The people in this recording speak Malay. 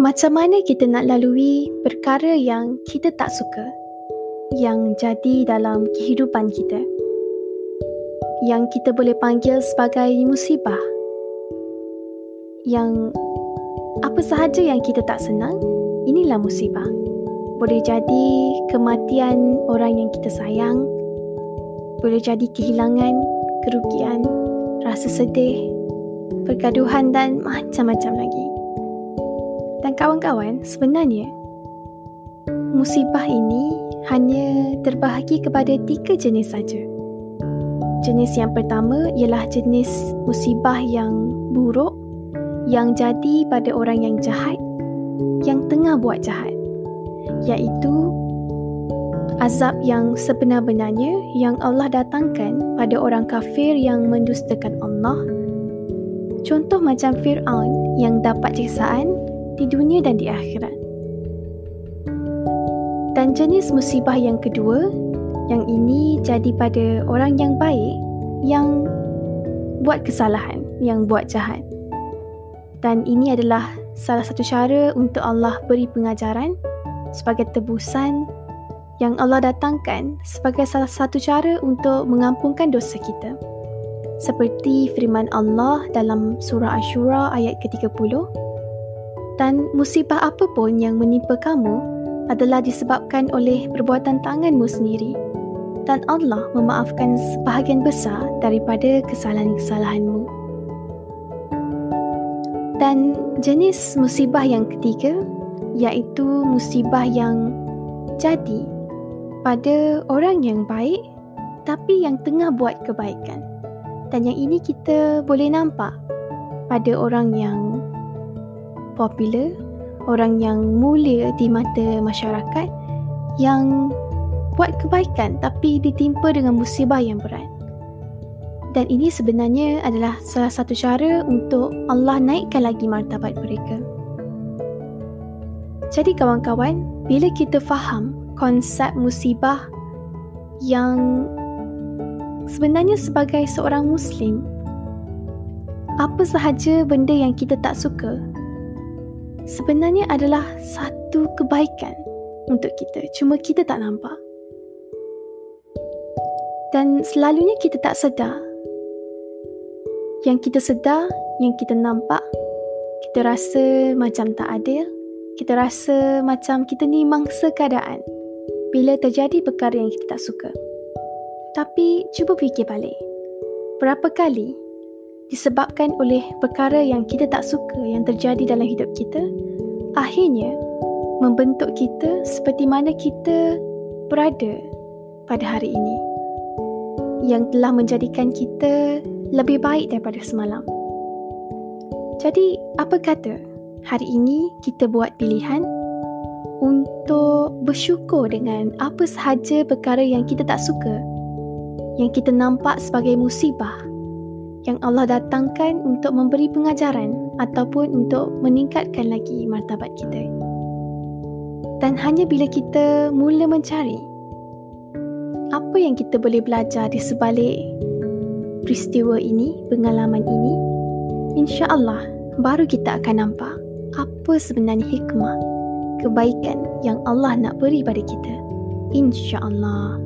Macam mana kita nak lalui perkara yang kita tak suka yang jadi dalam kehidupan kita? Yang kita boleh panggil sebagai musibah. Yang apa sahaja yang kita tak senang, inilah musibah. Boleh jadi kematian orang yang kita sayang, boleh jadi kehilangan, kerugian, rasa sedih, pergaduhan dan macam-macam lagi. Dan kawan-kawan, sebenarnya musibah ini hanya terbahagi kepada tiga jenis saja. Jenis yang pertama ialah jenis musibah yang buruk yang jadi pada orang yang jahat yang tengah buat jahat iaitu azab yang sebenar-benarnya yang Allah datangkan pada orang kafir yang mendustakan Allah contoh macam Fir'aun yang dapat siksaan di dunia dan di akhirat. Dan jenis musibah yang kedua, yang ini jadi pada orang yang baik yang buat kesalahan, yang buat jahat. Dan ini adalah salah satu cara untuk Allah beri pengajaran sebagai tebusan yang Allah datangkan sebagai salah satu cara untuk mengampunkan dosa kita. Seperti firman Allah dalam surah Ashura ayat ke-30, dan musibah apa pun yang menimpa kamu adalah disebabkan oleh perbuatan tanganmu sendiri dan Allah memaafkan sebahagian besar daripada kesalahan-kesalahanmu. Dan jenis musibah yang ketiga iaitu musibah yang jadi pada orang yang baik tapi yang tengah buat kebaikan. Dan yang ini kita boleh nampak pada orang yang popular, orang yang mulia di mata masyarakat yang buat kebaikan tapi ditimpa dengan musibah yang berat. Dan ini sebenarnya adalah salah satu cara untuk Allah naikkan lagi martabat mereka. Jadi kawan-kawan, bila kita faham konsep musibah yang sebenarnya sebagai seorang Muslim, apa sahaja benda yang kita tak suka sebenarnya adalah satu kebaikan untuk kita. Cuma kita tak nampak. Dan selalunya kita tak sedar. Yang kita sedar, yang kita nampak, kita rasa macam tak adil. Kita rasa macam kita ni mangsa keadaan bila terjadi perkara yang kita tak suka. Tapi cuba fikir balik. Berapa kali disebabkan oleh perkara yang kita tak suka yang terjadi dalam hidup kita, akhirnya membentuk kita seperti mana kita berada pada hari ini yang telah menjadikan kita lebih baik daripada semalam. Jadi, apa kata hari ini kita buat pilihan untuk bersyukur dengan apa sahaja perkara yang kita tak suka, yang kita nampak sebagai musibah yang Allah datangkan untuk memberi pengajaran ataupun untuk meningkatkan lagi martabat kita. Dan hanya bila kita mula mencari apa yang kita boleh belajar di sebalik peristiwa ini, pengalaman ini, insya-Allah baru kita akan nampak apa sebenarnya hikmah kebaikan yang Allah nak beri pada kita. Insya-Allah.